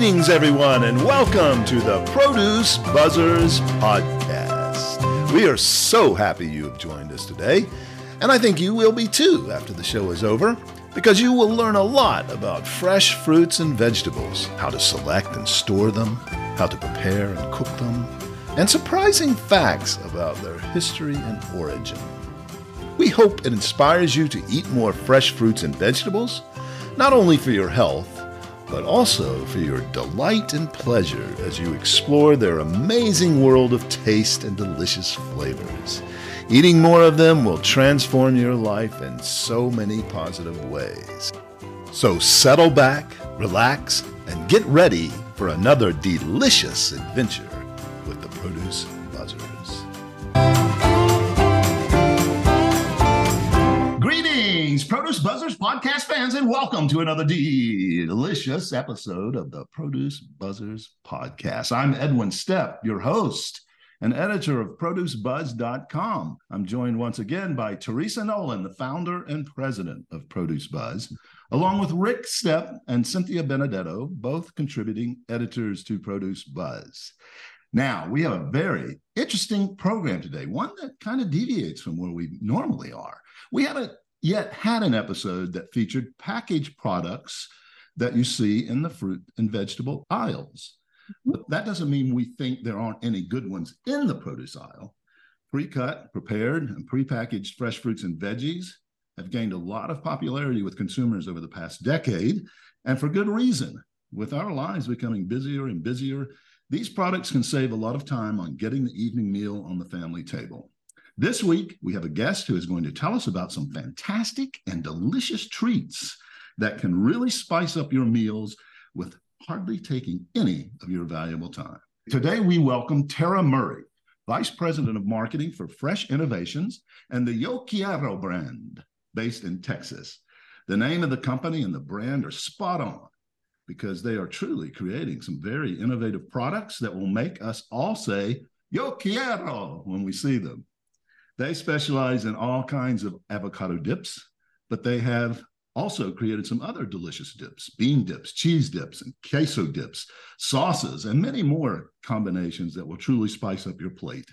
Greetings, everyone, and welcome to the Produce Buzzers podcast. We are so happy you have joined us today, and I think you will be too after the show is over, because you will learn a lot about fresh fruits and vegetables, how to select and store them, how to prepare and cook them, and surprising facts about their history and origin. We hope it inspires you to eat more fresh fruits and vegetables, not only for your health but also for your delight and pleasure as you explore their amazing world of taste and delicious flavors. Eating more of them will transform your life in so many positive ways. So settle back, relax, and get ready for another delicious adventure with the Produce Buzzers. Greetings, Produce Buzzers podcast and welcome to another delicious episode of the Produce Buzzers podcast. I'm Edwin Stepp, your host and editor of ProduceBuzz.com. I'm joined once again by Teresa Nolan, the founder and president of Produce Buzz, along with Rick Stepp and Cynthia Benedetto, both contributing editors to Produce Buzz. Now, we have a very interesting program today, one that kind of deviates from where we normally are. We haven't yet had an episode that featured packaged products that you see in the fruit and vegetable aisles. Mm-hmm. But that doesn't mean we think there aren't any good ones in the produce aisle. Pre cut, prepared, and pre-packaged fresh fruits and veggies have gained a lot of popularity with consumers over the past decade, and for good reason. With our lives becoming busier and busier, these products can save a lot of time on getting the evening meal on the family table. This week, we have a guest who is going to tell us about some fantastic and delicious treats that can really spice up your meals with hardly taking any of your valuable time. Today, we welcome Tara Murray, Vice President of Marketing for Fresh Innovations and the Yo Quiero brand based in Texas. The name of the company and the brand are spot on because they are truly creating some very innovative products that will make us all say, Yo quiero when we see them. They specialize in all kinds of avocado dips, but they have also created some other delicious dips bean dips, cheese dips, and queso dips, sauces, and many more combinations that will truly spice up your plate.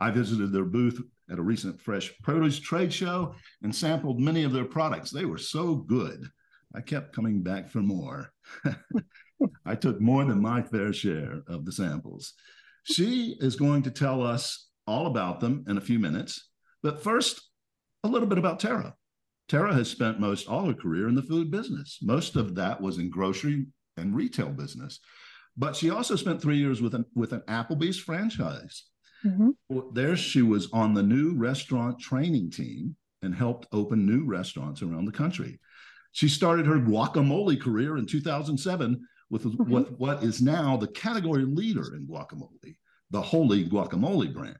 I visited their booth at a recent fresh produce trade show and sampled many of their products. They were so good. I kept coming back for more. I took more than my fair share of the samples. She is going to tell us all about them in a few minutes. But first, a little bit about Tara. Tara has spent most all her career in the food business. Most of that was in grocery and retail business. But she also spent three years with an, with an Applebee's franchise. Mm-hmm. There, she was on the new restaurant training team and helped open new restaurants around the country. She started her guacamole career in 2007 with, mm-hmm. with what is now the category leader in guacamole, the Holy Guacamole brand.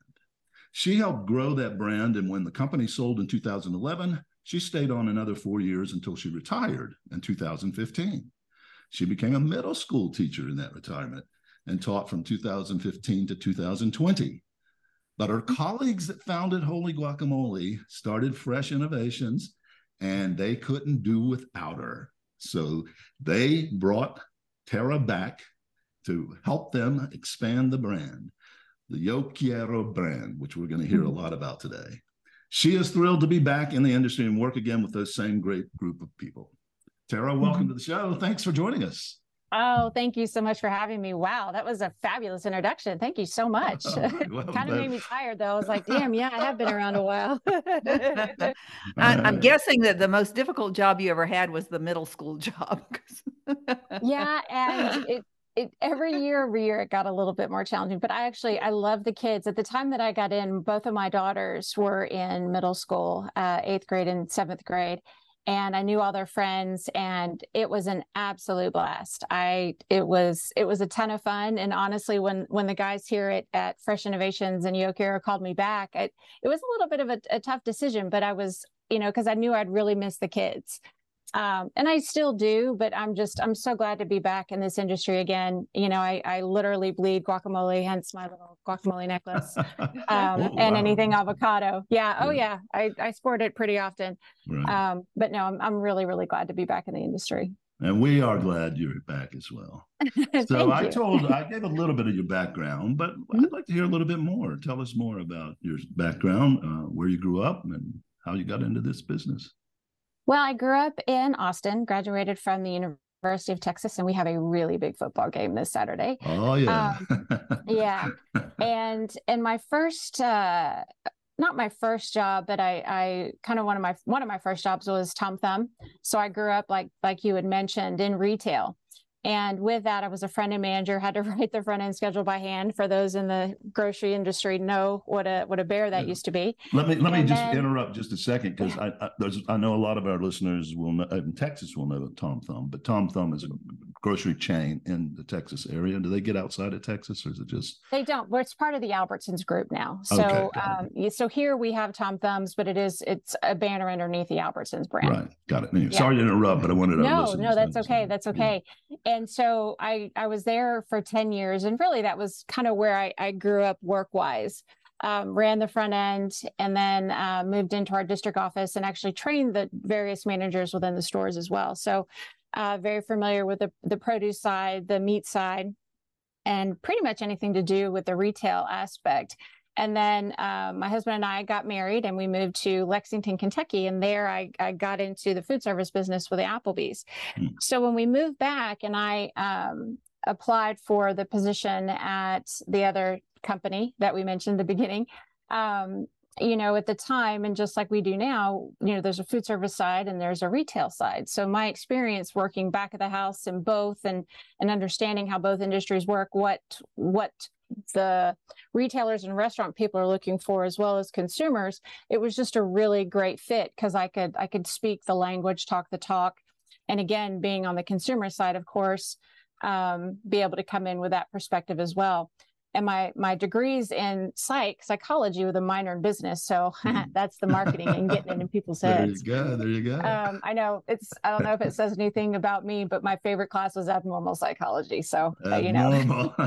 She helped grow that brand. And when the company sold in 2011, she stayed on another four years until she retired in 2015. She became a middle school teacher in that retirement and taught from 2015 to 2020. But her colleagues that founded Holy Guacamole started Fresh Innovations and they couldn't do without her. So they brought Tara back to help them expand the brand the Yo Quiero brand, which we're going to hear a mm-hmm. lot about today. She is thrilled to be back in the industry and work again with those same great group of people. Tara, welcome mm-hmm. to the show. Thanks for joining us. Oh, thank you so much for having me. Wow, that was a fabulous introduction. Thank you so much. Oh, well, kind of made me tired though. I was like, damn, yeah, I have been around a while. I, am guessing that the most difficult job you ever had was the middle school job. yeah, and it, it, every year every year it got a little bit more challenging but i actually i love the kids. At the time that i got in both of my daughters were in middle school uh, eighth grade and seventh grade and i knew all their friends and it was an absolute blast. I it was it was a ton of fun and honestly when when the guys here at, at fresh innovations and Yo Quiero called me back it, it was a little bit of a, a tough decision but i was you know because i knew i'd really miss the kids um, and I still do, but I'm just I'm so glad to be back in this industry again. You know, I, I literally bleed guacamole, hence my little guacamole necklace, um, oh, and anything avocado. Yeah, oh yeah, I, I sport it pretty often. Right. Um, but no, I'm I'm really really glad to be back in the industry. And we are glad you're back as well. so I told, I gave a little bit of your background, but mm-hmm. I'd like to hear a little bit more. Tell us more about your background, uh, where you grew up, and how you got into this business. Well, I grew up in Austin, graduated from the University of Texas, and we have a really big football game this Saturday. Oh yeah, um, yeah. And and my first uh, not my first job, but I, I kind of one of my one of my first jobs was Tom Thumb. So I grew up like like you had mentioned in retail. And with that, I was a front end manager, had to write the front end schedule by hand. For those in the grocery industry, know what a what a bear that yeah. used to be. Let me let and me just then, interrupt just a second because yeah. I, I, I know a lot of our listeners will know in Texas will know Tom Thumb, but Tom Thumb is a grocery chain in the Texas area. Do they get outside of Texas, or is it just they don't? Well, it's part of the Albertsons group now. So okay, um, so here we have Tom Thumbs, but it is it's a banner underneath the Albertsons brand. Right, got it. Anyway, yeah. Sorry to interrupt, but I wanted to. No, no, that's okay. That's okay. And so I I was there for ten years, and really that was kind of where I I grew up work wise. Um, ran the front end and then uh, moved into our district office and actually trained the various managers within the stores as well. So uh, very familiar with the, the produce side, the meat side, and pretty much anything to do with the retail aspect. And then um, my husband and I got married and we moved to Lexington, Kentucky. And there I, I got into the food service business with the Applebee's. Mm. So when we moved back and I um, applied for the position at the other company that we mentioned at the beginning, um, you know, at the time, and just like we do now, you know, there's a food service side and there's a retail side. So my experience working back at the house in both and and understanding how both industries work, what what the retailers and restaurant people are looking for as well as consumers it was just a really great fit because i could i could speak the language talk the talk. And again being on the consumer side of course um, be able to come in with that perspective as well and my my degrees in psych psychology with a minor in business. So mm. that's the marketing and getting it in people's heads there you go there you go. Um, i know it's i don't know if it says anything about me but my favorite class was abnormal psychology. So uh, you know.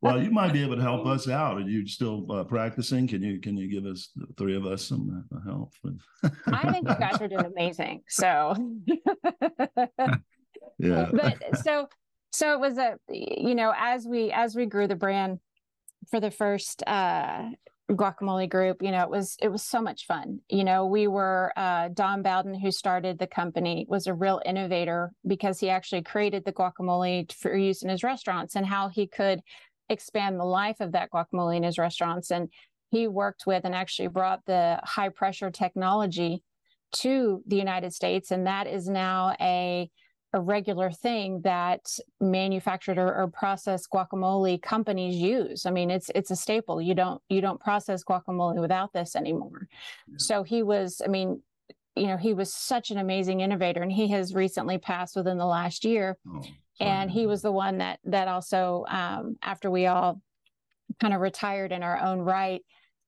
Well you might be able to help us out. Are you still uh, practicing? Can you can you give us the three of us some uh, help i think you guys are doing amazing. So. Yeah. But so so it was a you know as we as we grew the brand for the first uh guacamole group you know it was it was so much fun. You know we were uh, don bowden who started the company was a real innovator because he actually created the guacamole for use in his restaurants and how he could expand the life of that guacamole in his restaurants. And he worked with and actually brought the high pressure technology to the united states. And that is now a a regular thing that manufactured or, or, processed guacamole companies use. I mean, it's it's a staple. You don't you don't process guacamole without this anymore. Yeah. So he was, I mean, you know, he was such an amazing innovator, and he has recently passed within the last year. Oh, and he was the one that that also, um, after we all kind of retired in our own right,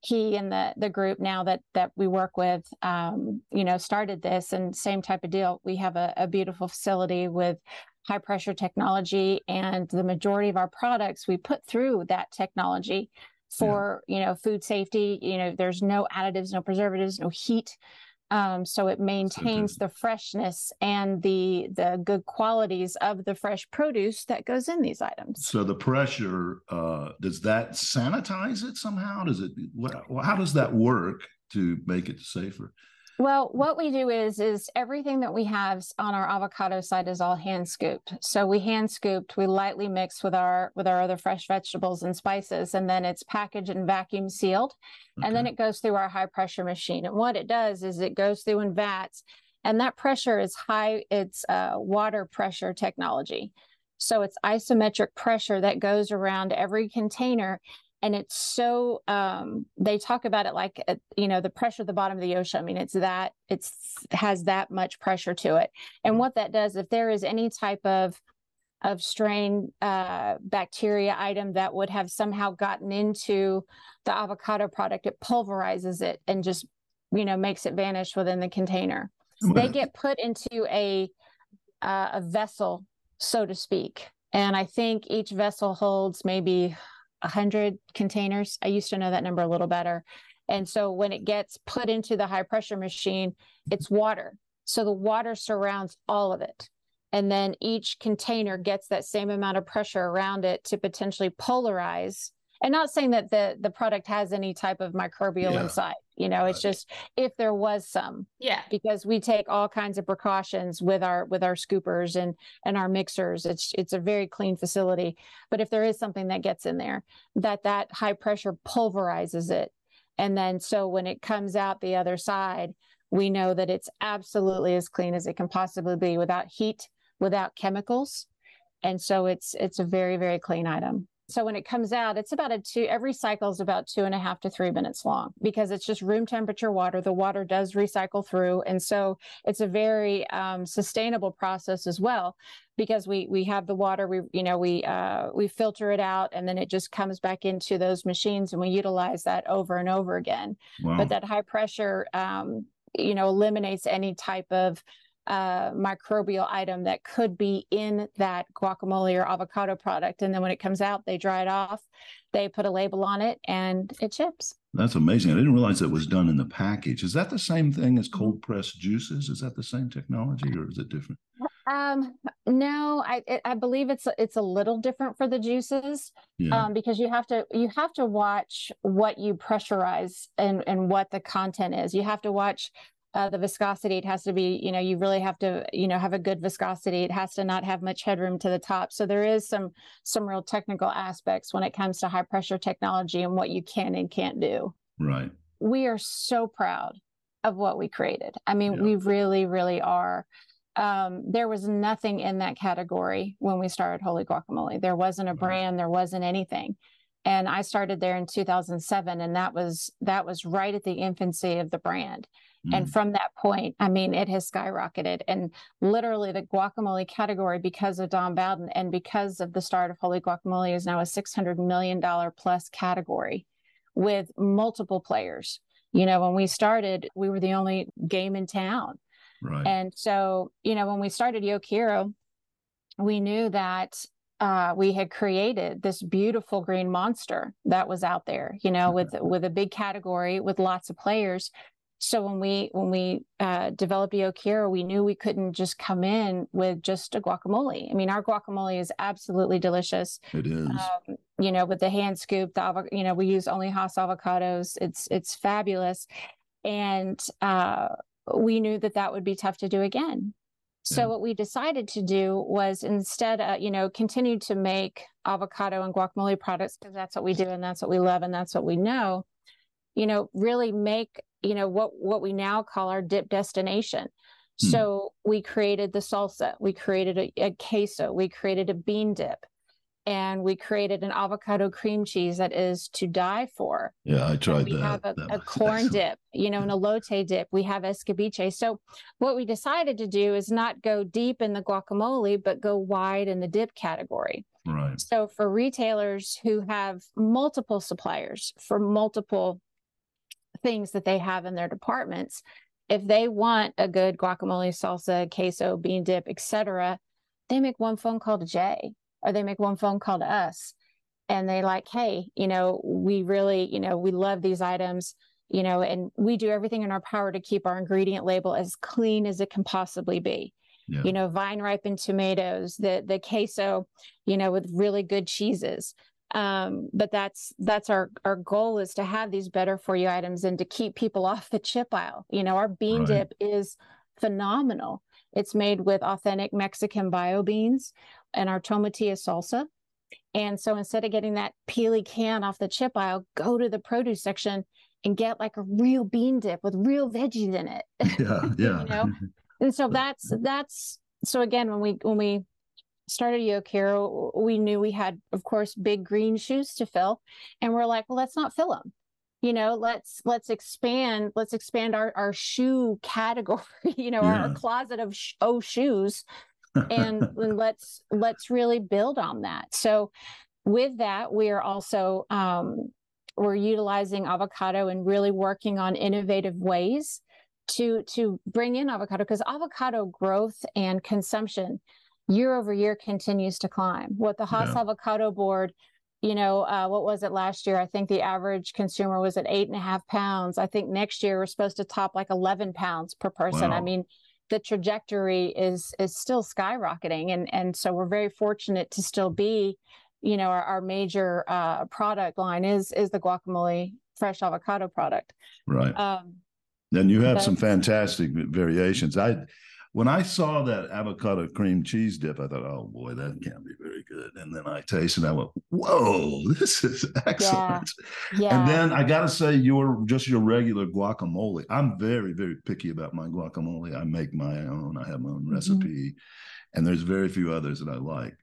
he and the the group now that that we work with um, you know started this and same type of deal. We have a, a beautiful facility with high pressure technology and the majority of our products we put through that technology for yeah. you know food safety. You know there's no additives no preservatives no heat um, so it maintains the freshness and the the good qualities of the fresh produce that goes in these items. So the pressure uh, does that sanitize it somehow? Does it? What, How does that work to make it safer? Well, what we do is is everything that we have on our avocado side is all hand scooped. So we hand scooped, we lightly mix with our with our other fresh vegetables and spices, and then it's packaged and vacuum sealed, okay. and then it goes through our high pressure machine. And what it does is it goes through in vats, and that pressure is high. It's uh, water pressure technology. So it's isometric pressure that goes around every container and it's so um, they talk about it like uh, you know the pressure at the bottom of the ocean. I mean it's that it's has that much pressure to it. And mm. what that does if there is any type of of strain uh, bacteria item that would have somehow gotten into the avocado product it pulverizes it and just you know makes it vanish within the container. So they get put into a uh, a vessel so to speak. And i think each vessel holds maybe 100 containers. I used to know that number a little better. And so when it gets put into the high pressure machine, it's water. So the water surrounds all of it. and then each container gets that same amount of pressure around it to potentially polarize and not saying that the the product has any type of microbial yeah. inside you know it's just if there was some yeah. because we take all kinds of precautions with our with our scoopers and and our mixers. It's it's a very clean facility. But if there is something that gets in there that that high pressure pulverizes it. And then so when it comes out the other side we know that it's absolutely as clean as it can possibly be without heat without chemicals. And so it's it's a very very clean item so when it comes out, it's about a two, every cycle is about two and a half to three minutes long because it's just room temperature water. The water does recycle through. And so it's a very um, sustainable process as well because we we have the water we you know we uh, we filter it out and then it just comes back into those machines and we utilize that over and over again wow. but that high pressure um, you know eliminates any type of uh, microbial item that could be in that guacamole or avocado product. And then when it comes out, they dry it off, they put a label on it, and it ships. That's amazing. I didn't realize it was done in the package. Is that the same thing as cold pressed juices? Is that the same technology, or is it different? Um, no, I I believe it's it's a little different for the juices, yeah. um, because you have to you have to watch what you pressurize and and what the content is. You have to watch uh, the viscosity it has to be you know you really have to you know have a good viscosity. It has to not have much headroom to the top. So there is some some real technical aspects when it comes to high pressure technology and what you can and can't do. Right. We are so proud of what we created. I mean yeah. we really really are. Um, there was nothing in that category when we started holy guacamole. There wasn't a brand there wasn't anything. And i started there in 2007 and that was that was right at the infancy of the brand and mm. from that point, I mean, it has skyrocketed. And literally, the guacamole category, because of Don Bowden and because of the start of Holy Guacamole, is now a $600 million plus category with multiple players. You know, when we started, we were the only game in town. Right. And so, you know, when we started Yo Quiero, we knew that uh, we had created this beautiful green monster that was out there, you know, with with a big category with lots of players. So when we when we uh, developed Quiero, we knew we couldn't just come in with just a guacamole. I mean, our guacamole is absolutely delicious. It is. Um, you know, with the hand scoop, the avo- you know we use only Hass avocados. It's it's fabulous, and uh, we knew that that would be tough to do again. So yeah. what we decided to do was instead, uh, you know, continue to make avocado and guacamole products because that's what we do and that's what we love and that's what we know. You know, really make you know what what we now call our dip destination. Hmm. so we created the salsa we created a, a, queso we created a bean dip and we created an avocado cream cheese that is to die for. Yeah i tried we that. we have a, a corn dip you know an elote dip. We have escabeche. So what we decided to do is not go deep in the guacamole but go wide in the dip category. Right. So for retailers who have multiple suppliers for multiple things that they have in their departments. If they want a good guacamole salsa queso bean dip etc they make one phone call to jay or they make one phone call to us. And they like hey you know we really you know we love these items you know and we do everything in our power to keep our ingredient label as clean as it can possibly be. Yeah. you know vine ripened tomatoes the the queso you know with really good cheeses um, but that's that's our our goal is to have these better for you items and to keep people off the chip aisle. You know our bean right. dip is phenomenal. It's made with authentic mexican bio beans and our tomatillo salsa. And so instead of getting that peely can off the chip aisle go to the produce section and get like a real bean dip with real veggies in it yeah yeah. you know? And so that's that's so again when we when we started Yo Quiero, we knew we had, of course, big green shoes to fill, and we're like, well, let's not fill them. You know, let's let's expand let's expand our our shoe category. You know, yeah. our, our, closet of sh- oh shoes, and, and let's let's really build on that. So, with that, we are also um, we're utilizing avocado and really working on innovative ways to to bring in avocado because avocado growth and consumption year over year continues to climb. What the Hass yeah. Avocado Board, you know, uh, what was it last year? I think the average consumer was at eight and a half pounds. I think next year we're supposed to top like 11 pounds per person. Wow. I mean, the trajectory is is still skyrocketing and and so we're very fortunate to still be you know our, our major uh, product line is is the guacamole fresh avocado product right um and you have some fantastic variations i when I saw that avocado cream cheese dip, I thought, oh boy, that can't be very good. And then I tasted it, and I went, whoa, this is excellent. Yeah. yeah. And then I got to say, your just your regular guacamole. I'm very, very picky about my guacamole. I make my own, I have my own mm-hmm. recipe, and there's very few others that I like.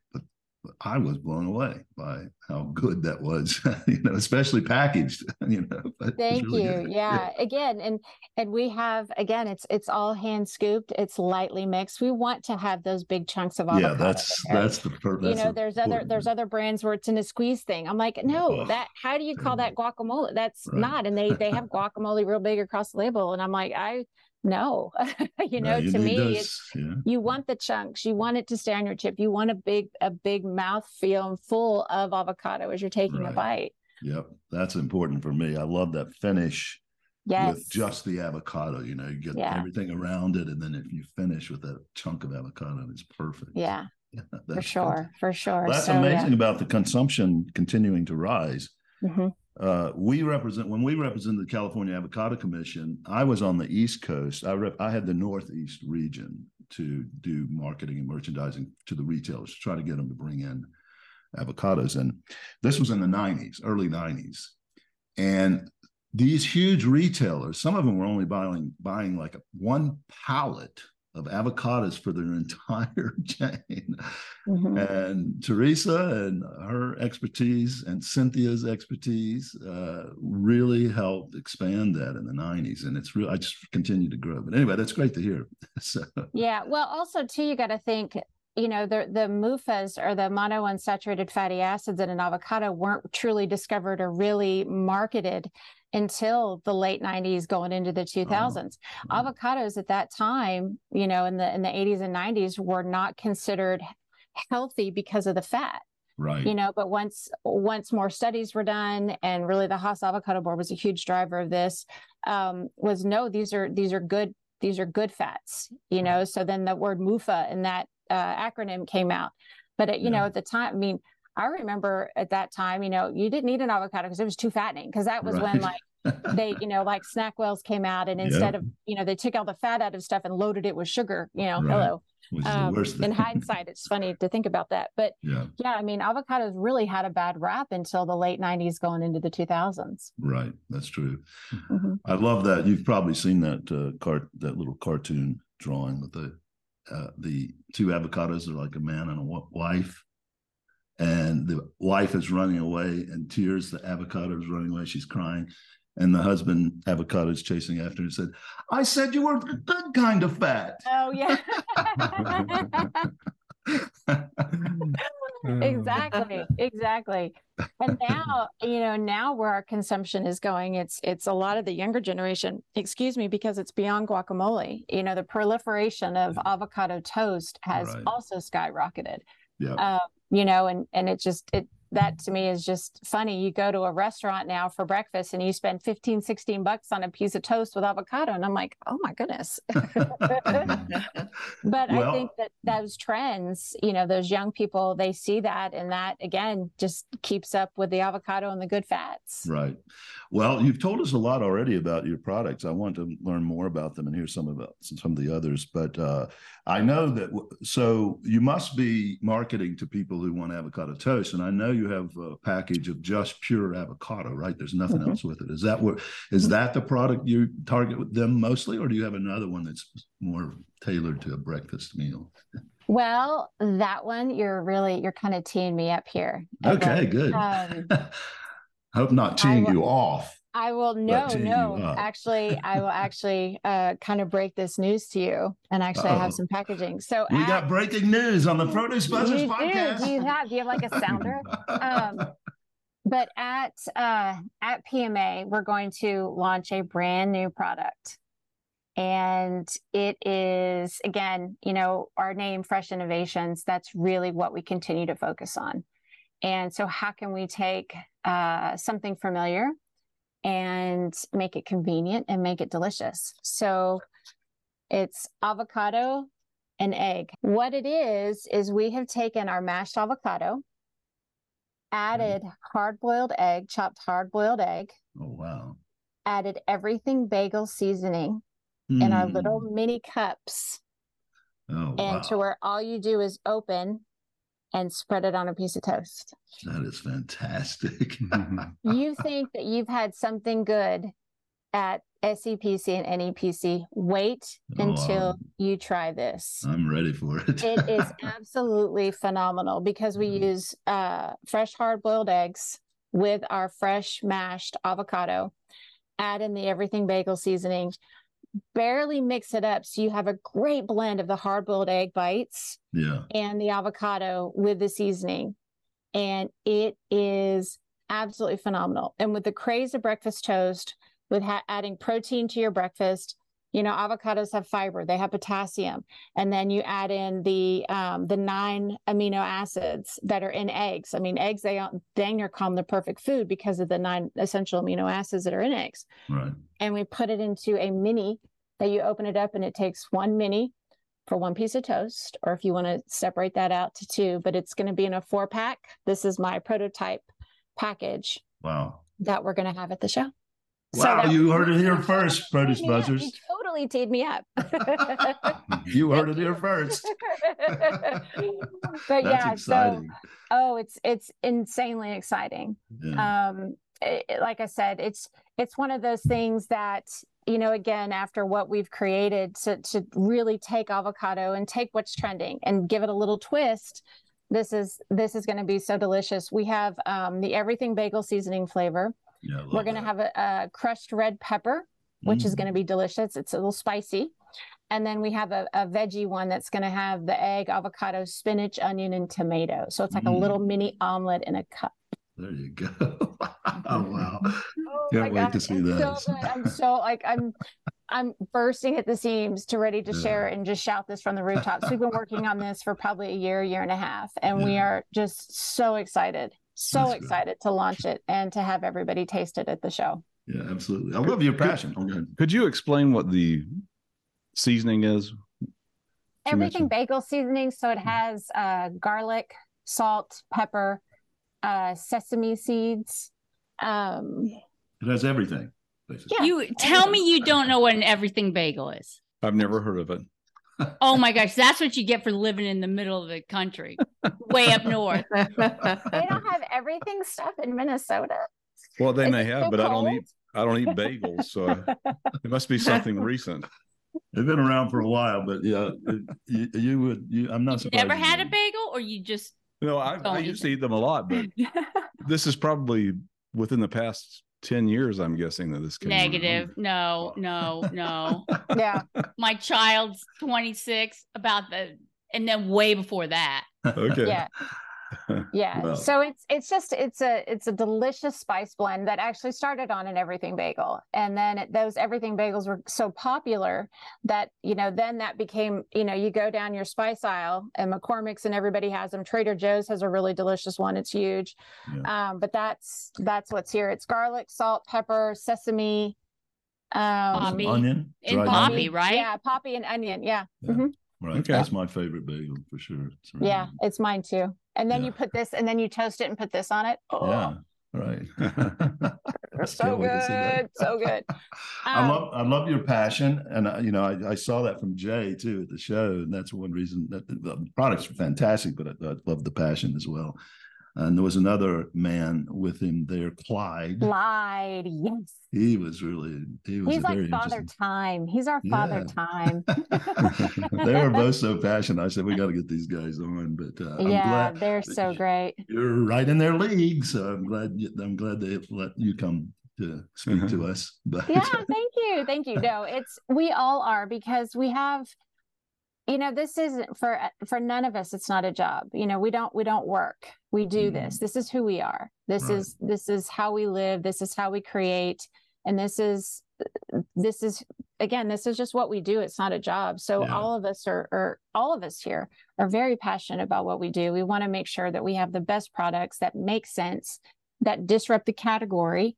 I was blown away by how good that was, you know, especially packaged, you know. Thank really you. Yeah. yeah. Again, and and we have again, it's it's all hand scooped, it's lightly mixed. We want to have those big chunks of avocado. Yeah, that's that's the purpose. You know, there's other there's other brands where it's in a squeeze thing. I'm like, no, oh, that how do you call that guacamole? That's right. not. And they they have guacamole real big across the label. And I'm like, I no you know to me it's yeah. you want the chunks you want it to stay on your chip you want a big a big mouth feel full of avocado as you're taking right. a bite yep that's important for me i love that finish yes. with just the avocado you know you get yeah. everything around it and then if you finish with a chunk of avocado it's perfect yeah, yeah for sure fantastic. for sure that's so, amazing about the consumption continuing to rise mm-hmm uh, we represent when we represented the California Avocado Commission. I was on the East Coast. I rep, I had the Northeast region to do marketing and merchandising to the retailers to try to get them to bring in avocados. And this was in the '90s, early '90s, and these huge retailers, some of them were only buying buying like a, one pallet of avocados for their entire chain. Mm-hmm. And Teresa and her expertise and Cynthia's expertise uh, really helped expand that in the 90s. And it's real, I just continue to grow. But anyway, that's great to hear. so. Yeah. Well, also, too, you got to think you know the the MUFAs or the monounsaturated fatty acids in an avocado weren't truly discovered or really marketed until the late 90s going into the 2000s oh, avocados at that time you know in the in the 80s and 90s were not considered healthy because of the fat right. you know but once once more studies were done and really the Hass avocado board was a huge driver of this um, was no these are these are good these are good fats you know so then the word mufa and that uh, acronym came out. But it, you yeah. know, at the time, I mean, I remember at that time, you know, you didn't eat an avocado because it was too fattening. Because that was right. when like they, you know, like SnackWell's came out, and instead of, you know, they took all the fat out of stuff and loaded it with sugar. You know, right. hello. Um, in hindsight, it's funny to think about that. But yeah. yeah, I mean, avocados really had a bad rap until the late 90s going into the 2000s. Right. That's true. Mm-hmm. I love that. You've probably seen that uh, cart, that little cartoon drawing with the uh, the two avocados are like a man and a wife and the wife is running away in tears the avocado is running away she's crying. And the husband avocado is chasing after her and said i said you were the good kind of fat. Oh yeah. Exactly exactly. And now you know now where our consumption is going it's it's a lot of the younger generation excuse me because it's beyond guacamole. You know the proliferation of avocado toast has right. also skyrocketed. Yeah. Uh, you know and and it just it that to me is just funny. You go to a restaurant now for breakfast and you spend 15, 16 bucks on a piece of toast with avocado. And I'm like, oh my goodness. but well, I think that those trends, you know, those young people, they see that and that again just keeps up with the avocado and the good fats. Right. Well, you've told us a lot already about your products. I want to learn more about them and hear some about some of the others. But uh, I know that, so you must be marketing to people who want avocado toast. And I know you you have a package of just pure avocado, right? There's nothing mm-hmm. else with it. Is that what is that the product you target with them mostly, or do you have another one that's more tailored to a breakfast meal? Well, that one you're really you're kind of teeing me up here. Okay, good. Um, I hope not teeing you off. I will no no actually I will actually uh, kind of break this news to you and actually Uh-oh. I have some packaging. So we at, got breaking news on the Produce Buzzers you podcast. Do. do you have do you have like a sounder? um, but at uh, at PMA we're going to launch a brand new product. And it is again, you know, our name Fresh Innovations, that's really what we continue to focus on. And so how can we take uh, something familiar and make it convenient and make it delicious. So It's avocado and egg. What it is, is we have taken our mashed avocado, added hard boiled egg, chopped hard boiled egg, Oh wow. added everything bagel seasoning in our Mm. little mini cups, Oh and wow. to where all you do is open and spread it on a piece of toast. That is fantastic. You think that you've had something good at SEPC and NEPC. Wait Oh, until um, you try this. I'm ready for it. it is absolutely phenomenal because we Mhm. use uh, fresh hard boiled eggs with our fresh mashed avocado, add in the everything bagel seasoning, barely mix it up. So you have a great blend of the hard boiled egg bites yeah. and the avocado with the seasoning. And it is absolutely phenomenal. And with the craze of breakfast toast, with ha- adding protein to your breakfast, you know, avocados have fiber, they have potassium, and then you add in the um, the nine amino acids that are in eggs. I mean, eggs they are- dang near call them the perfect food because of the nine essential amino acids that are in eggs Right. and we put it into a mini that you open it up and it takes one mini for one piece of toast or if you want to separate that out to two but it's going to be in a four pack this is my prototype package Wow. that we're going to have at the show Wow, that- you heard it here first, Produce up. Buzzers. You totally teed me up You heard it here first. but yeah so oh it's it's insanely exciting yeah. um it- like i said it's it's one of those things that you know again after what we've created to to really take avocado and take what's trending and give it a little twist this is this is going to be so delicious we have um the everything bagel seasoning flavor yeah, we're going to have a, a crushed red pepper which is Mm. going to be delicious it's a little spicy and then we have a, a veggie one that's going to have the egg avocado spinach onion and tomato so it's like Mm. a little mini omelet in a cup There you go. oh wow. Oh Can't my wait to God, see it's that. So. I'm so like I'm I'm bursting at the seams to ready to Yeah. share and just shout this from the rooftops. We've been working on this for probably a year, year and a half, and we are just so excited, so That's good. excited to launch it and to have everybody taste it at the show. Yeah, absolutely. I love your passion. Oh, good. Could you explain what the seasoning is? Everything bagel seasoning, so it has uh, garlic, salt, pepper, uh, sesame seeds. Um, It has everything. Basically. Yeah. You tell me you don't know what an everything bagel is. I've never heard of it. Oh my gosh, that's what you get for living in the middle of the country, way up north. they don't have everything stuff in Minnesota. Well, they Is may have, too but I don't eat. I don't eat bagels, so it must be something recent. They've been around for a while, but yeah, it- you, you would. You, I'm not You surprised. never you had a bagel, or you just No, I, I Don't eat used to eat them a lot, but this is probably within the past ten years. I'm guessing that this came around. negative? No, no, no. Yeah. My child's 26, about the, and then way before that. Okay. Yeah. Yeah. Well. so it's it's just it's a it's a delicious spice blend that actually started on an everything bagel. And then it, those everything bagels were so popular that, you know, then that became, you know, you go down your spice aisle and McCormick's and everybody has them. Trader Joe's has a really delicious one. It's huge. Um, but that's that's what's here. It's garlic, salt, pepper, sesame, um Poppy. Onion. And dried poppy, onion. right? Yeah, poppy and onion. Yeah. Yeah. Mhm. Right. Okay. That's my favorite bagel for sure. It's really Yeah, it's mine too. And then Yeah. you put this and then you toast it and put this on it. Oh, Yeah. Right. so Can't wait to see that. good. So good. I Um, love I love your passion, and uh, you know I, I saw that from Jay too at the show, and that's one reason that the, the products are fantastic. But I, I love the passion as well. And there was another man with him there, Clyde. Clyde, Yes. He was really he was He's very like Father. Time. He's our Father Yeah. Time. they were both so passionate. I said we got to get these guys on, but uh, I'm yeah, glad they're so great. you're right in their league. So I'm glad you, I'm glad they let you come to speak to us. But Yeah, thank you. Thank you. No, it's we all are because we have you know this isn't for for none of us it's not a job. You know we don't we don't work. We do Mhm. this this is who we are. This Right. is this is how we live. This is how we create. And this is this is again this is just what we do. It's not a job. So Yeah. all of us are, are all of us here are very passionate about what we do. We want to make sure that we have the best products that make sense that disrupt the category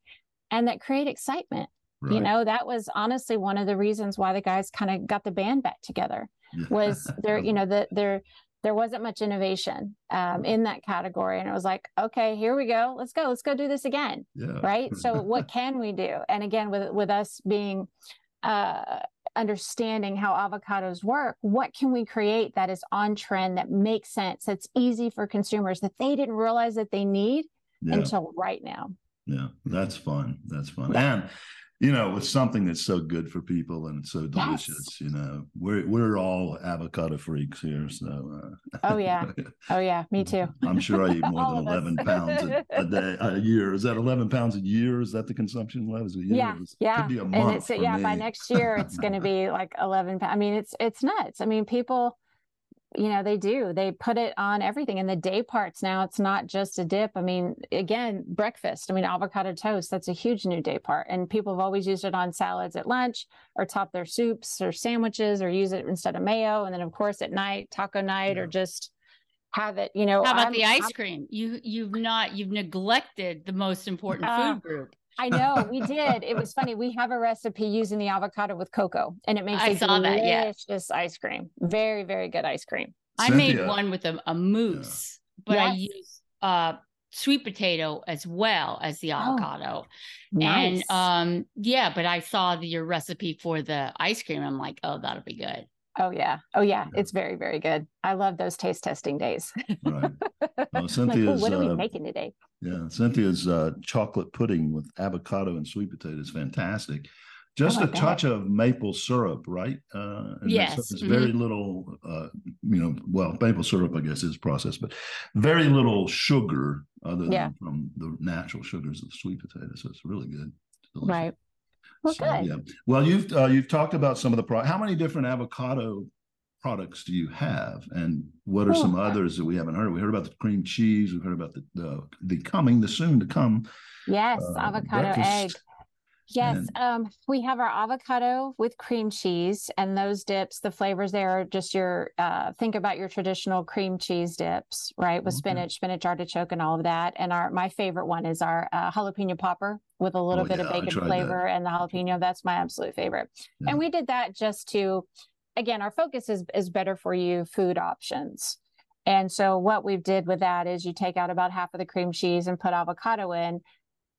and that create excitement. You know, that was honestly one of the reasons why the guys kind of got the band back together. was there, you know, the there there wasn't much innovation um, in that category. And it was like, okay, here we go. Let's go. Let's go do this again. yeah. Right. So what can we do? And again, with with us being uh understanding how avocados work, what can we create that is on trend, that makes sense, that's easy for consumers that they didn't realize that they need yeah. until right now. Yeah, that's fun. That's fun. And you know, it's something that's so good for people and so delicious. You know, we're we're all avocado freaks here. So uh, Oh, yeah. Oh yeah, me too. I'm sure I eat more than us. eleven pounds a, a day a year. Is that eleven pounds a year? Is that the consumption level? a? Yeah, It's- yeah. Could be a and month. it's yeah, by next year it's going to be like 11. I mean, it's it's nuts. I mean, people you know, they do. They put it on everything and the day parts now it's not just a dip. I mean, again, breakfast. I mean, avocado toast, that's a huge new day part and people have always used it on salads at lunch or top their soups or sandwiches or use it instead of mayo and then of course at night, taco night or just have it, you know, How about I'm- the I'm- ice cream? You you've not you've neglected the most important Uh, food group. I know we did. It was funny. We have a recipe using the avocado with cocoa, and it makes I a saw that, yeah. delicious ice cream. Very, very good ice cream. I made one with a, a mousse, but I Yes. use uh sweet potato as well as the Oh, avocado. Nice. And um yeah, but I saw the, your recipe for the ice cream. I'm like, oh, that'll be good. Oh yeah, oh yeah, Yeah. it's very, very good. I love those taste testing days. Right. Well, I'm like, "Ooh, Cynthia's what are we uh, making today? Yeah, Cynthia's uh, chocolate pudding with avocado and sweet potato is fantastic. Just I a bet. touch of maple syrup, right? Uh, Yes, It's very little, uh, you know, well, maple syrup, I guess, is processed, but very little sugar other Yeah. than from the natural sugars of the sweet potatoes. So it's really good. Delicious. Right. Well, So, good. yeah. Well, you've uh, you've talked about some of the pro. How many different avocado products do you have, and what are some others that we haven't heard? We heard about the cream cheese. We've heard about the the, the coming, the soon to come Yes, uh, avocado egg. Yes, um, we have our avocado with cream cheese, and those dips. The flavors there are just your uh, think about your traditional cream cheese dips, right? With Okay. spinach, spinach artichoke, and all of that. And our my favorite one is our uh, jalapeno popper with a little Oh, bit yeah, of bacon tried that. flavor and the jalapeno. That's my absolute favorite. Yeah. And we did that just to, again, our focus is is better for you food options. And so what we did with that is you take out about half of the cream cheese and put avocado in,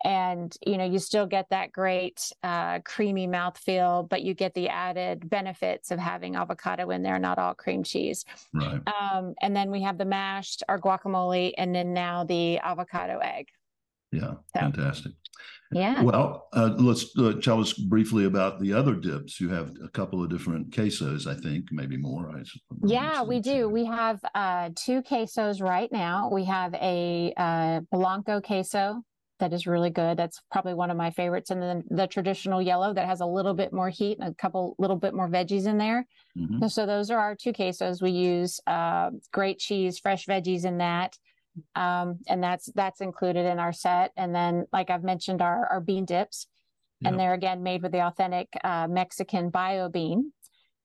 and you know you still get that great uh, creamy mouthfeel, but you get the added benefits of having avocado in there, not all cream cheese. Right. Um, and then we have the mashed, our guacamole, and then now the avocado egg. Yeah. So- Fantastic. Yeah. Well, uh, let's uh, tell us briefly about the other dips. You have a couple of different quesos, I think, maybe more. I Yeah, we do. We have uh, two quesos right now. We have a uh, Blanco queso that is really good. That's probably one of my favorites. And then the traditional yellow that has a little bit more heat and a couple little bit more veggies in there. Mhm. And so those are our two quesos. We use uh, great cheese, fresh veggies in that. Um, and that's that's included in our set. And then, like I've mentioned, our, our bean dips. And they're again made with the authentic uh, Mexican bio bean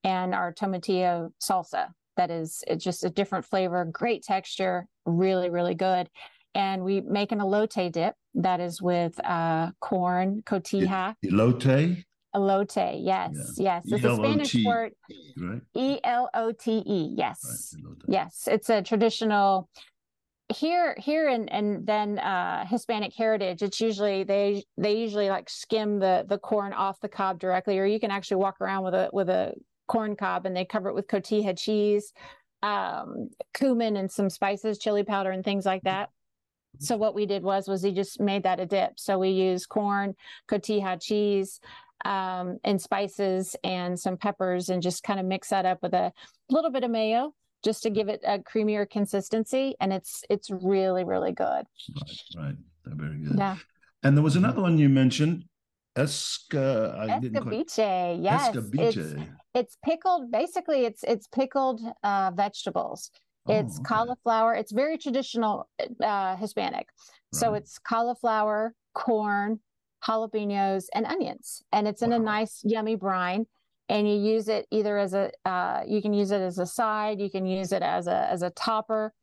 and our tomatillo salsa. That is it's just a different flavor, great texture, really, really good. And we make an elote dip that is with uh, corn, cotija, Elote, elote. Yes, yes. It's a Spanish word. right? E L O T E. Yes. elote. Yes. It's a traditional here here and and then uh Hispanic heritage. It's usually they they usually like skim the the corn off the cob directly, or you can actually walk around with a with a corn cob and they cover it with cotija cheese, um, cumin and some spices, chili powder and things like that. So what we did was was he just made that a dip. So we used corn, cotija cheese, um, and spices and some peppers, and just kind of mix that up with a little bit of mayo, just to give it a creamier consistency. And it's it's really really good. Right. Right. They're very good. Yeah, And there was another one you mentioned, esca. I didn't quite. escabeche. Yes, it's it's pickled. Basically, it's it's pickled uh, vegetables. It's Oh, okay. cauliflower. It's very traditional uh, Hispanic. So it's cauliflower, corn, jalapenos, and onions, and it's in a nice, yummy brine. And you use it either as a, uh, you can use it as a side, you can use it as a as a topper,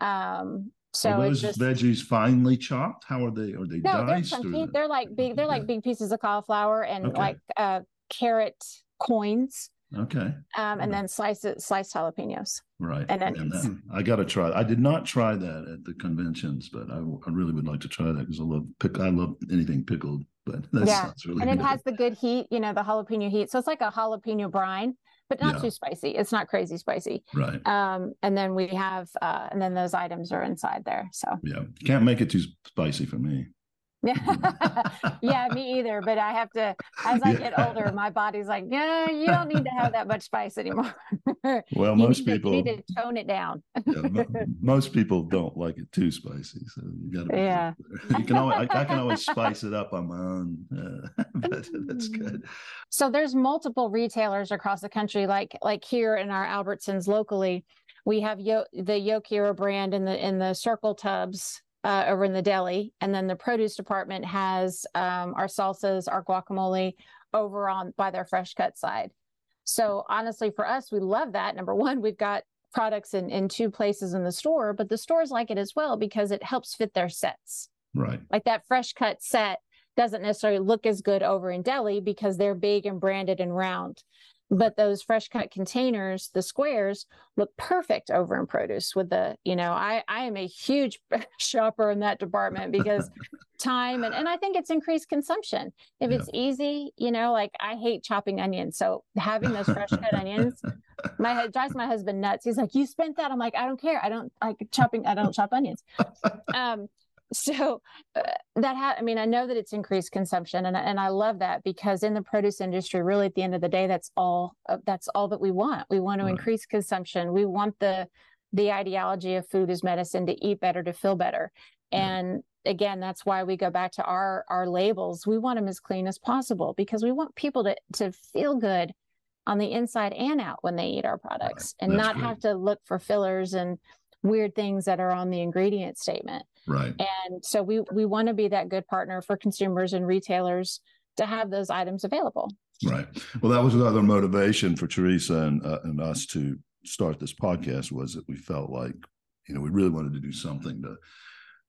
um, So are those just veggies finely chopped? How are they? Are they no, they're diced? or chunky. They're like big. They're like big pieces of cauliflower and Okay. like uh, carrot coins, Okay, um, and then slice it, sliced jalapenos. right. And then And that- I got to try. I did not try that at the conventions, but I really would like to try that because I love pick. I love anything pickled. But that Yeah, sounds really and it good. has the good heat, you know, the jalapeno heat. So it's like a jalapeno brine, but not Yeah. too spicy. It's not crazy spicy. right. Um, and then we have, uh, and then those items are inside there. So Yeah, can't make it too spicy for me. yeah, me either. But I have to, as I get older, my body's like, yeah, you don't need to have that much spice anymore. Well, most to- people, you need to tone it down. yeah, mo- most people don't like it too spicy, so you got to. Yeah. you can always, I, I can always spice it up on my own, uh, but that's good. So there's multiple retailers across the country, like like here in our Albertsons locally, we have Yo- the Yo Quiero brand in the in the circle tubs uh, over in the deli, and then the produce department has um, our salsas, our guacamole over on by their fresh cut side. So honestly, for us, we love that. Number one, we've got products in in two places in the store, but the stores like it as well because it helps fit their sets Right, like that fresh cut set doesn't necessarily look as good over in deli because they're big and branded and round but those fresh cut containers the squares look perfect over in produce with the you know i i am a huge shopper in that department because time and, and i think it's increased consumption. If Yeah. it's easy you know like i hate chopping onions. So having those fresh cut onions my drives my husband nuts. He's like you spent that. I'm like i don't care. I don't like chopping i don't chop onions. Um so uh, that ha- i mean i know that it's increased consumption and, I- and i love that because in the produce industry really at the end of the day that's all uh, that's all that we want we want to Right. increase consumption we want the the ideology of food is medicine to eat better to feel better Yeah. and again that's why we go back to our our labels we want them as clean as possible because we want people to to feel good on the inside and out when they eat our products and That's not great. have to look for fillers and weird things that are on the ingredient statement right. and so we we want to be that good partner for consumers and retailers to have those items available. Right. Well, that was another motivation for Teresa and uh, and us to start this podcast was that we felt like you know we really wanted to do something to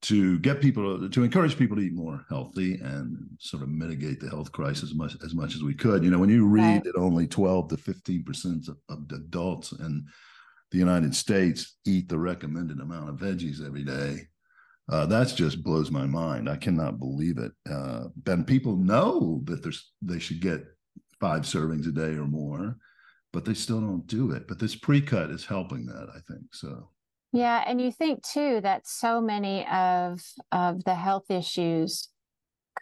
to get people to encourage people to eat more healthy and sort of mitigate the health crisis as much as much as we could. You know, when you read Right. that only twelve to fifteen percent of, of adults in the United States eat the recommended amount of veggies every day. Uh, that's just blows my mind. I cannot believe it. Uh, and people know that there's they should get five servings a day or more, but they still don't do it. But this pre-cut is helping that, I think. So Yeah, and you think too that so many of of the health issues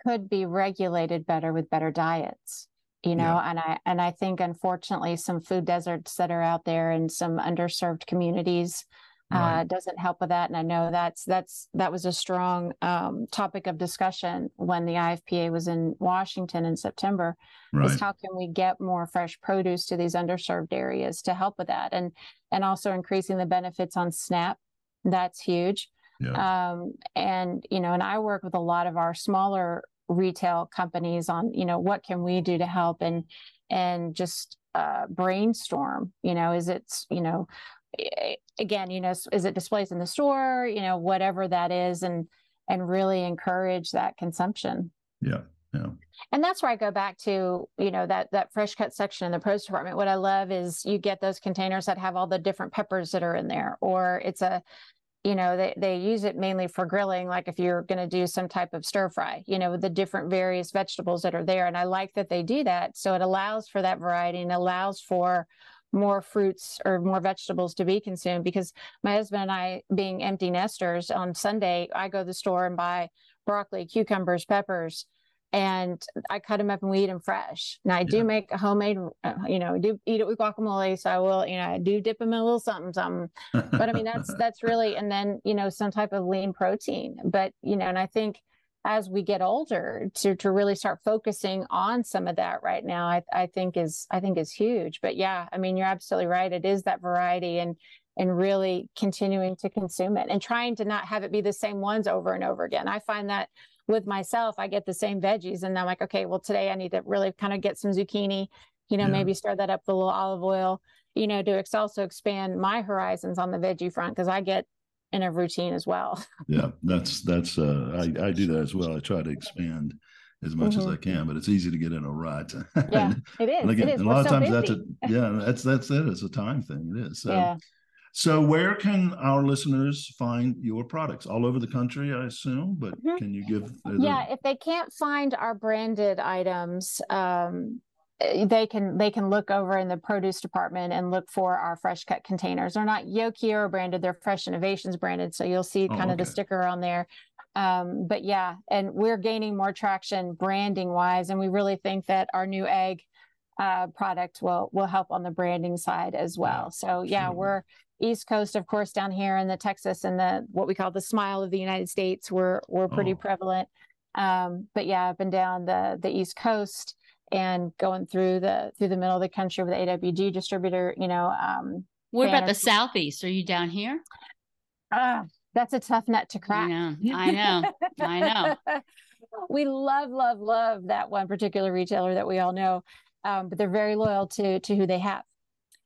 could be regulated better with better diets. You know, and I and I think unfortunately some food deserts that are out there in some underserved communities Right. uh, doesn't help with that. And I know that's that's that was a strong um, topic of discussion when the IFPA was in Washington in September. right, is how can we get more fresh produce to these underserved areas to help with that and and also increasing the benefits on snap that's huge yeah, um, and you know and i work with a lot of our smaller retail companies on you know what can we do to help and and just uh, brainstorm you know is it you know Eh, again you know is it displays in the store you know whatever that is and and really encourage that consumption yeah, yeah, and that's where I go back to, you know, that that fresh cut section in the produce department. What I love is you get those containers that have all the different peppers that are in there, or it's a, you know, they they use it mainly for grilling, like if you're going to do some type of stir fry, you know, with the different various vegetables that are there. And I like that they do that, so it allows for that variety and allows for more fruits or more vegetables to be consumed because my husband and I being empty nesters on Sunday I go to the store and buy broccoli, cucumbers, peppers and I cut them up and we eat them fresh. Now I do Yeah. make a homemade, uh, you know, do eat it with guacamole. So I will, you know, I do dip them in a little something, something. But I mean, that's that's really, and then you know, some type of lean protein. But you know, and I think as we get older, to to really start focusing on some of that right now, I I think is I think is huge. But yeah, I mean, you're absolutely right. It is that variety and and really continuing to consume it and trying to not have it be the same ones over and over again. I find that with myself, I get the same veggies and I'm like, okay, well, today I need to really kind of get some zucchini, you know, Yeah. maybe stir that up with a little olive oil, you know, to ex- also expand my horizons on the veggie front because I get in a routine as well. Yeah, that's that's uh I, I do that as well. I try to expand as much as Mhm. I can, but it's easy to get in a rut. Yeah, it is. And again, it is. a We're lot of so times that's busy. a yeah, that's that's it. It's a time thing. It is. So yeah. so where can our listeners find your products? All over the country, I assume, but Mhm. can you give uh, yeah if they can't find our branded items um they can they can look over in the produce department and look for our fresh cut containers. They're not Yo Quiero branded they're fresh innovations branded so you'll see Oh, kind of the sticker on there. Um but yeah and we're gaining more traction branding wise and we really think that our new egg uh product will will help on the branding side as well. So yeah absolutely. we're east coast of course down here in the texas and the what we call the smile of the united states. We're we're pretty Oh. prevalent. Um but yeah up and down the the east coast and going through the through the middle of the country with the awg distributor you know um What about the southeast? Are you down here? ah, that's a tough nut to I crack know. I know. I know. we love love love that one particular retailer that we all know um, but they're very loyal to to who they have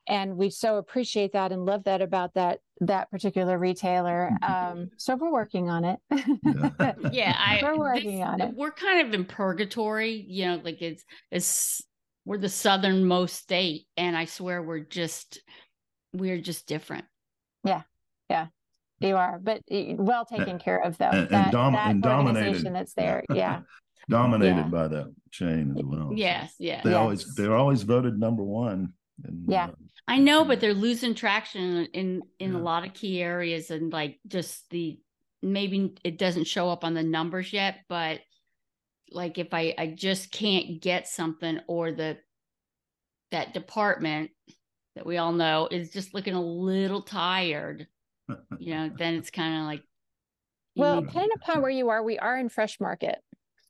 and we so appreciate that and love that about that that particular retailer um, so we're working on it Yeah. Yeah, I We're this- working on it. We're kind of in purgatory, you know, like it's it's we're the southernmost state, and I swear we're just we're just different. Yeah, yeah, you are but well taken care of though and- and that, dom- that and dominated. that's there yeah dominated Yeah. by that chain as well. so Yes, yes. They always they're always voted number one. And, Yeah. uh, I know, but they're losing traction in in Yeah. a lot of key areas, and like just the maybe it doesn't show up on the numbers yet, but like if I I just can't get something or the that department that we all know is just looking a little tired, you know, then it's kind of like well need- depending upon where you are we are in fresh market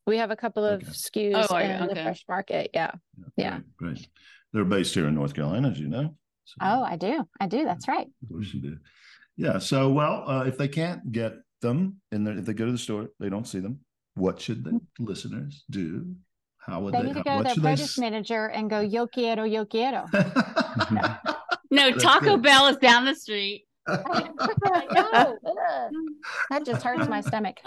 we have a couple of Okay. skus Oh, are you? in the fresh market yeah Yeah. Great, great. They're based here in North Carolina, as you know. So, oh i do i do that's right Of course you do. Yeah. So, well, uh, if they can't get them and if they go to the store, they don't see them. What should the listeners do? How would they they? need to how- go to their should they produce manager and go yo quiero yo quiero s- no Taco good. Bell is down the street. That just hurts my stomach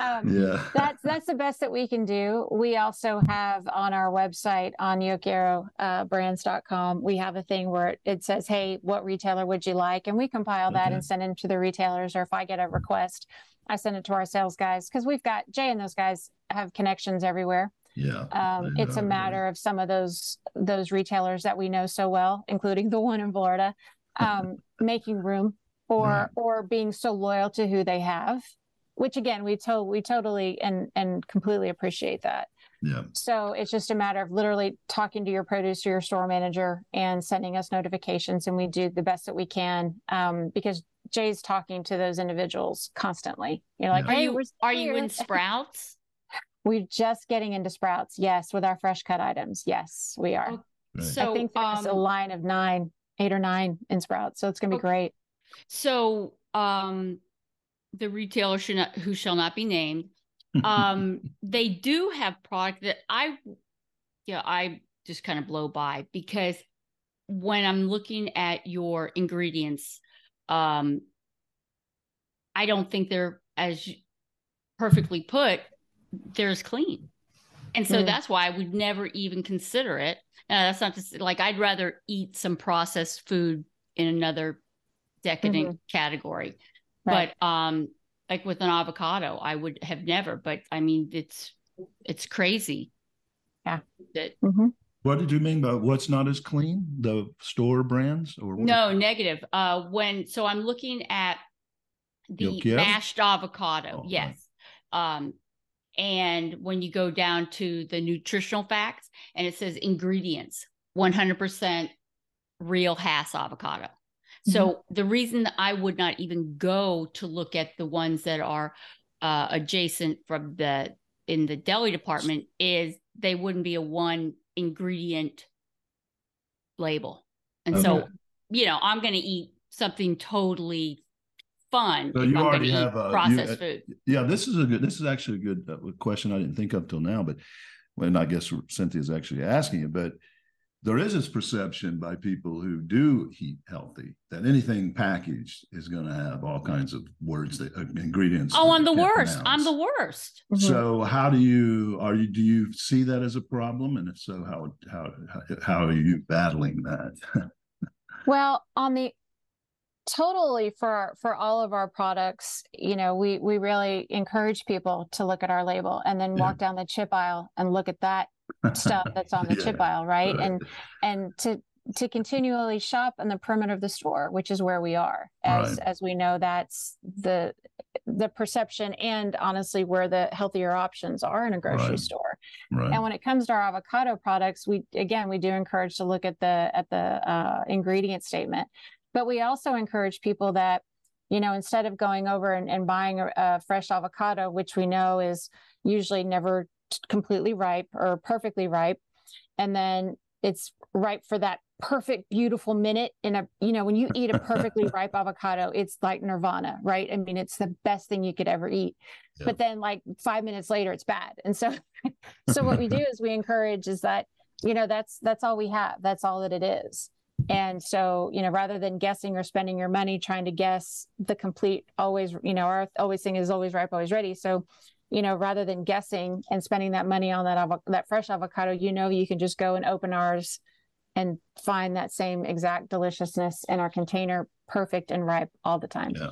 um, yeah. that's that's the best that we can do. We also have on our website on yoquierobrands.com, we have a thing where it, says, Hey, what retailer would you like? And we compile that Okay. and send it to the retailers. Or if I get a request, I send it to our sales guys because we've got Jay and those guys have connections everywhere. Yeah. Um, it's a matter of some of those those retailers that we know so well, including the one in Florida, um, making room or Right. or being so loyal to who they have, which again we to- we totally and and completely appreciate that. Yeah. So it's just a matter of literally talking to your producer, your store manager, and sending us notifications, and we do the best that we can um, because Jay's talking to those individuals constantly. You're like, Yeah. Are you we're you in Sprouts? We're just getting into Sprouts, yes, with our fresh cut items. Yes, we are. Oh, Right. So I think there's a um, line of nine, eight or nine in Sprouts, so it's gonna be Okay. great. So, um, the retailer should not, who shall not be named, um, they do have product that I, yeah, I just kind of blow by because when I'm looking at your ingredients, um, I don't think they're as perfectly put. They're as clean, and so Mm. that's why I would never even consider it. Uh, that's not just like I'd rather eat some processed food in another decadent category. Right. But um like with an avocado, I would have never, but I mean it's it's crazy. Yeah. That Mhm. What did you mean by what's not as clean? The store brands or what? no negative. Uh when so I'm looking at the mashed avocado. Oh, yes. Um and when you go down to the nutritional facts and it says ingredients 100% real Hass avocado. So the reason I would not even go to look at the ones that are uh, adjacent from the in the deli department is they wouldn't be a one ingredient label. And so, you know, I'm going to eat something totally fun So you I'm already have a- processed uh, food. Yeah, this is a good. This is actually a good uh, question I didn't think of till now, but when I guess Cynthia's actually asking it, but there is this perception by people who do eat healthy that anything packaged is going to have all kinds of words that uh, ingredients. Oh, that I'm the they can't worst. I'm the worst. So how do you are you do you see that as a problem, and if so, how how how, how are you battling that? Well, on the totally for for all of our products, you know, we we really encourage people to look at our label and then Yeah. walk down the chip aisle and look at that stuff that's on the chip aisle, right? And and to to continually shop in the perimeter of the store, which is where we are, as Right. as we know that's the the perception and honestly where the healthier options are in a grocery Right. store. right. And when it comes to our avocado products, we again we do encourage to look at the at the uh, ingredient statement, but we also encourage people that you know instead of going over and, and buying a, a fresh avocado, which we know is usually never completely ripe or perfectly ripe, and then it's ripe for that perfect beautiful minute in a you know when you eat a perfectly ripe avocado it's like nirvana right? I mean it's the best thing you could ever eat. Yeah. but then like five minutes later it's bad. And so so what we do is we encourage is that you know that's that's all we have. That's all that it is. And so you know rather than guessing or spending your money trying to guess the complete always you know our always thing is always ripe always ready. So you know rather than guessing and spending that money on that avo- that fresh avocado you know you can just go and open ours and find that same exact deliciousness in our container perfect and ripe all the time Yeah.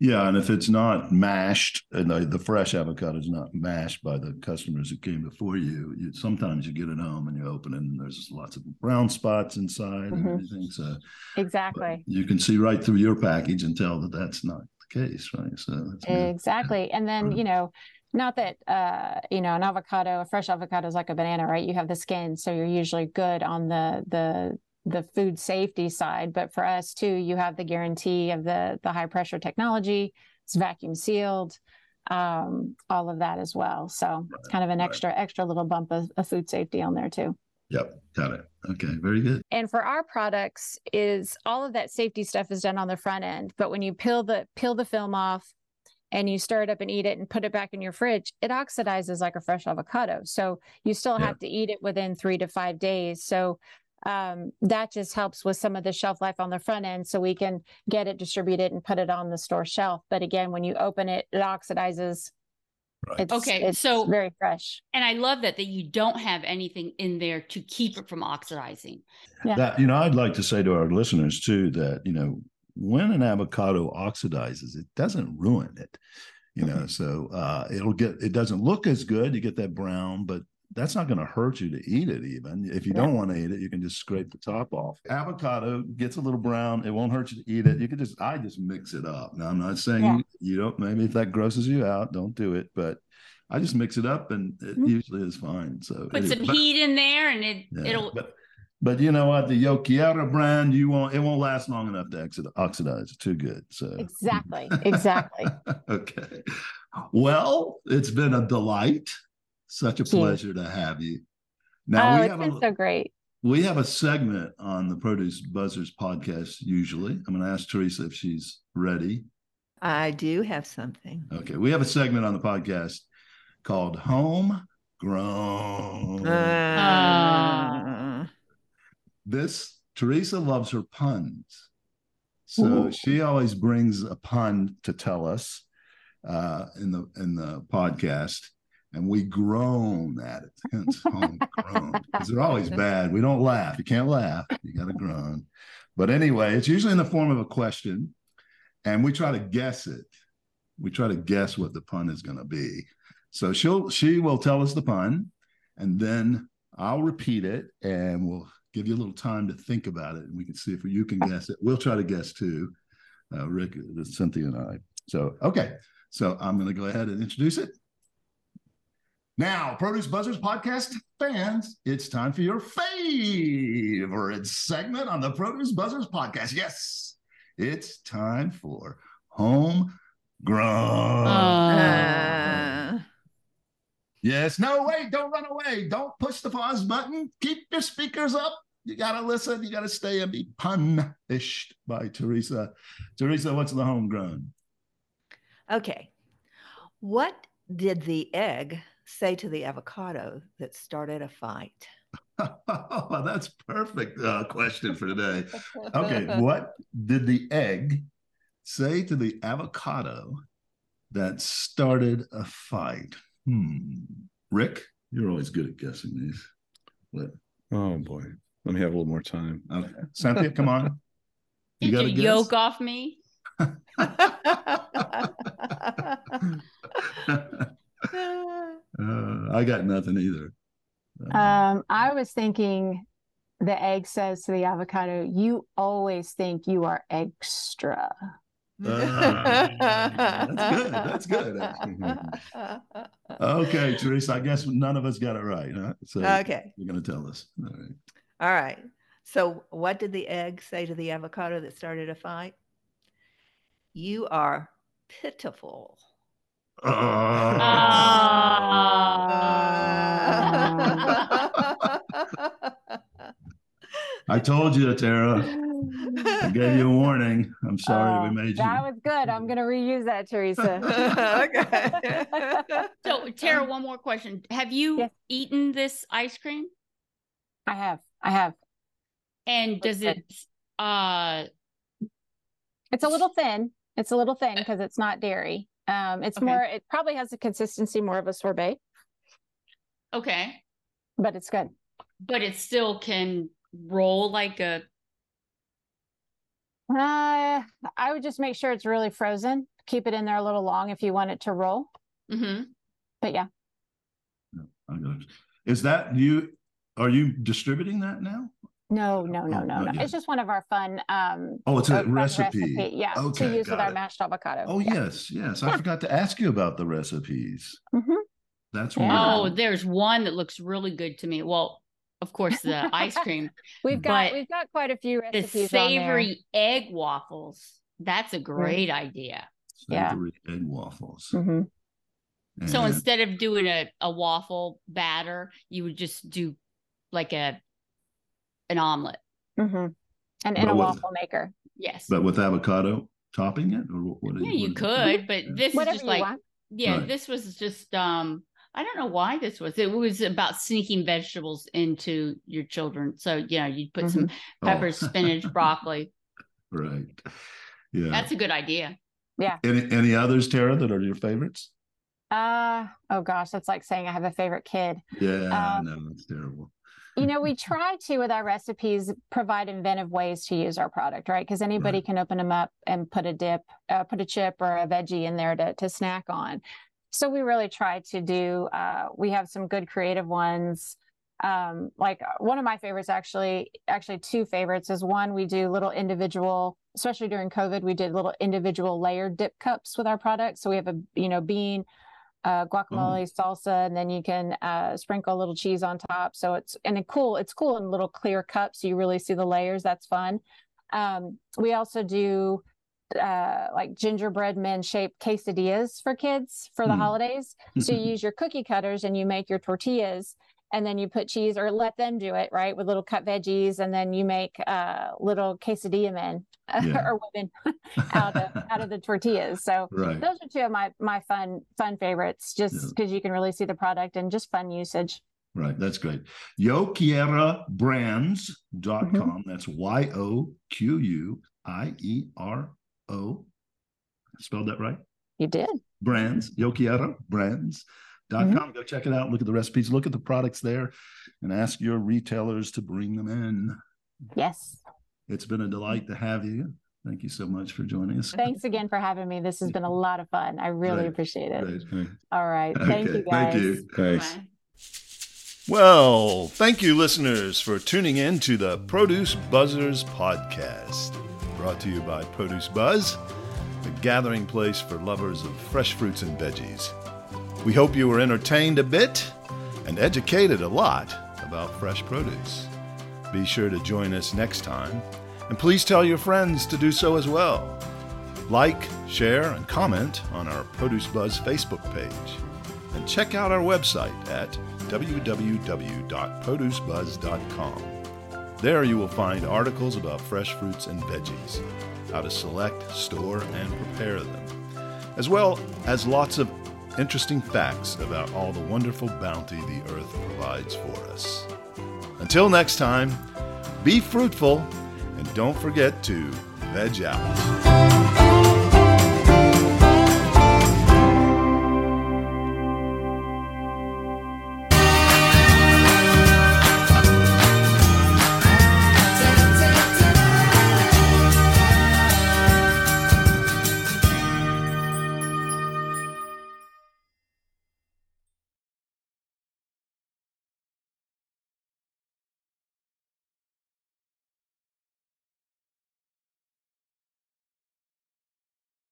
Yeah, and if it's not mashed, and the, the fresh avocado is not mashed by the customers who came before you, you sometimes you get it home and you open it and there's lots of brown spots inside and Mhm. everything. So exactly you can see right through your package and tell that that's not the case, right? So that's good. Exactly. And then, Mhm. you know, not that uh, you know, an avocado, a fresh avocado is like a banana, right? You have the skin, so you're usually good on the the the food safety side. But for us too, you have the guarantee of the the high pressure technology. It's vacuum sealed, um, all of that as well. So it's kind of an right. extra extra little bump of, of food safety on there too. Yep, got it. Okay, very good. and for our products is all of that safety stuff is done on the front end but when you peel the peel the film off and you stir it up and eat it and put it back in your fridge it oxidizes like a fresh avocado so you still Yeah. have to eat it within three to five days so um, that just helps with some of the shelf life on the front end so we can get it distributed and put it on the store shelf but again when you open it it oxidizes Right. it's, Okay, it's so- very fresh And I love that that you don't have anything in there to keep it from oxidizing. Yeah. That you know, I'd like to say to our listeners too that you know when an avocado oxidizes, it doesn't ruin it. You know, so uh, it'll get it doesn't look as good. You get that brown, but that's not going to hurt you to eat it. Even if you don't want to eat it, you can just scrape the top off. Avocado gets a little brown. It won't hurt you to eat it. You can just I just mix it up. Now I'm not saying Yeah. you, don't. Maybe if that grosses you out, don't do it. But I just mix it up, and it Mhm. usually is fine. So Put anyway, some but- heat in there and it yeah, it'll But, but you know what? The Yo Quiero brand, you won't. It won't last long enough to exit, oxidize. It's too good. So exactly exactly okay. Well, it's been a delight. Such a Thank you. pleasure to have you. Now oh we it's have been a so great we have a segment on the Produce Buzzers podcast. Usually, I'm going to ask Teresa if she's ready. I do have something. Okay, we have a segment on the podcast called Home Grown. Uh, this Teresa loves her puns. So Ooh. she always brings a pun to tell us uh, in the in the podcast, and we groan at it. Hence homegrown. Because they're always bad. We don't laugh. You can't laugh. You gotta groan. But anyway, it's usually in the form of a question, and we try to guess it. We try to guess what the pun is gonna be. So she'll she will tell us the pun, and then I'll repeat it, and we'll give you a little time to think about it, and we can see if you can guess it. We'll try to guess too, uh, Rick, Cynthia, and I. So okay, so I'm going to go ahead and introduce it. Now, Produce Buzzers podcast fans, it's time for your favorite segment on the Produce Buzzers podcast. Yes, it's time for home grown. uh, Yes. No, wait, don't run away. Don't push the pause button. Keep your speakers up. You got to listen. You got to stay and be punished by Teresa. Teresa, what's the homegrown? okay. What did the egg say to the avocado that started a fight? Oh, that's perfect uh, question for today. Okay, what did the egg say to the avocado that started a fight? Hmm. Rick, you're always good at guessing these. What? Oh boy. Let me have a little more time. Okay, Cynthia, come on. You Did got you a yoke off me? Uh, I got nothing either. Uh, Um, I was thinking the egg says to the avocado, you always think you are extra. that's good. That's good, actually. okay, Teresa, I guess none of us got it right. Huh? So Okay. you're going to tell us. All right. All right. So, what did the egg say to the avocado that started a fight? You are pitiful. Ah. I told you, Tara. I gave you a warning. I'm sorry we Oh, made you. That was good. I'm going to reuse that, Teresa. okay. So, Tara, one more question. Have you Yes. eaten this ice cream? I have. I have. And does it uh It's a little thin. It's a little thin because it's not dairy. Um, it's Okay. more, it probably has a consistency more of a sorbet, okay, but it's good. but it still can roll like a Uh, I would just make sure it's really frozen. Keep it in there a little long if you want it to roll. Mm-hmm. But yeah, I got it. Is that you? Are you distributing that now? no, no, no, Oh, no, no. It's just one of our fun. Um, Oh, it's a fun recipe. Yeah, Okay, to use with got our mashed avocado. Oh, yeah. yes, yes. I forgot to ask you about the recipes. Mhm. That's Yeah. Oh, wonderful. there's one that looks really good to me. Well, of course, the ice cream, We've got we've got quite a few the recipes on there. savory egg waffles. That's a great idea. yeah. Savory egg waffles. Mhm. So instead of doing a, a waffle batter, you would just do like a an omelet. Mhm. And in But a with- waffle maker, Yes. but with avocado topping it, or what? what yeah, what you is it? could, but this is just like want. yeah, Right. this was just um I don't know why this was. It was about sneaking vegetables into your children. So you know, you'd put some Oh. peppers, spinach, broccoli. right. Yeah. That's a good idea. Yeah. Any any others, Tara, that are your favorites? Uh oh gosh, that's like saying I have a favorite kid. Yeah, Um, no, it's terrible. You know, we try to with our recipes provide inventive ways to use our product, right? Because anybody Right. can open them up and put a dip, uh, put a chip or a veggie in there to to snack on. So we really try to do. Uh, we have some good creative ones. Um, like uh, one of my favorites, actually, actually two favorites is one we do little individual, especially during COVID, we did little individual layered dip cups with our products. So we have a you know bean, uh, guacamole, salsa, and then you can uh, sprinkle a little cheese on top. So it's and it cool. It's cool in little clear cups. So you really see the layers. That's fun. Um, we also do uh, like gingerbread men shaped quesadillas for kids for the Hmm. holidays. So you use your cookie cutters and you make your tortillas. And then you put cheese or let them do it, right? With little cut veggies. And then you make uh, little quesadilla men Yeah. or women out of out of the tortillas. So right. those are two of my my fun fun favorites just Yeah. because you can really see the product and just fun usage Right. That's great. Yo Quiero brands.com. Mhm. That's Y O Q U I E R O. Spelled that right? you did Brands. Yo Quiero brands.com. Mm-hmm. Go check it out. Look at the recipes. Look at the products there and ask your retailers to bring them in. yes It's been a delight to have you. Thank you so much for joining us. thanks again for having me this has been a lot of fun i really Great. appreciate it Great. Okay. all right thank Okay, you guys Thank you. Thanks. Bye. Well, thank you, listeners, for tuning in to the Produce Buzzers podcast, brought to you by Produce Buzz, the gathering place for lovers of fresh fruits and veggies. We hope you were entertained a bit and educated a lot about fresh produce. Be sure to join us next time, and please tell your friends to do so as well. Like, share, and comment on our Produce Buzz Facebook page and check out our website at www.producebuzz.com. There you will find articles about fresh fruits and veggies, how to select, store, and prepare them, as well as lots of interesting facts about all the wonderful bounty the earth provides for us. Until next time, be fruitful and don't forget to veg out.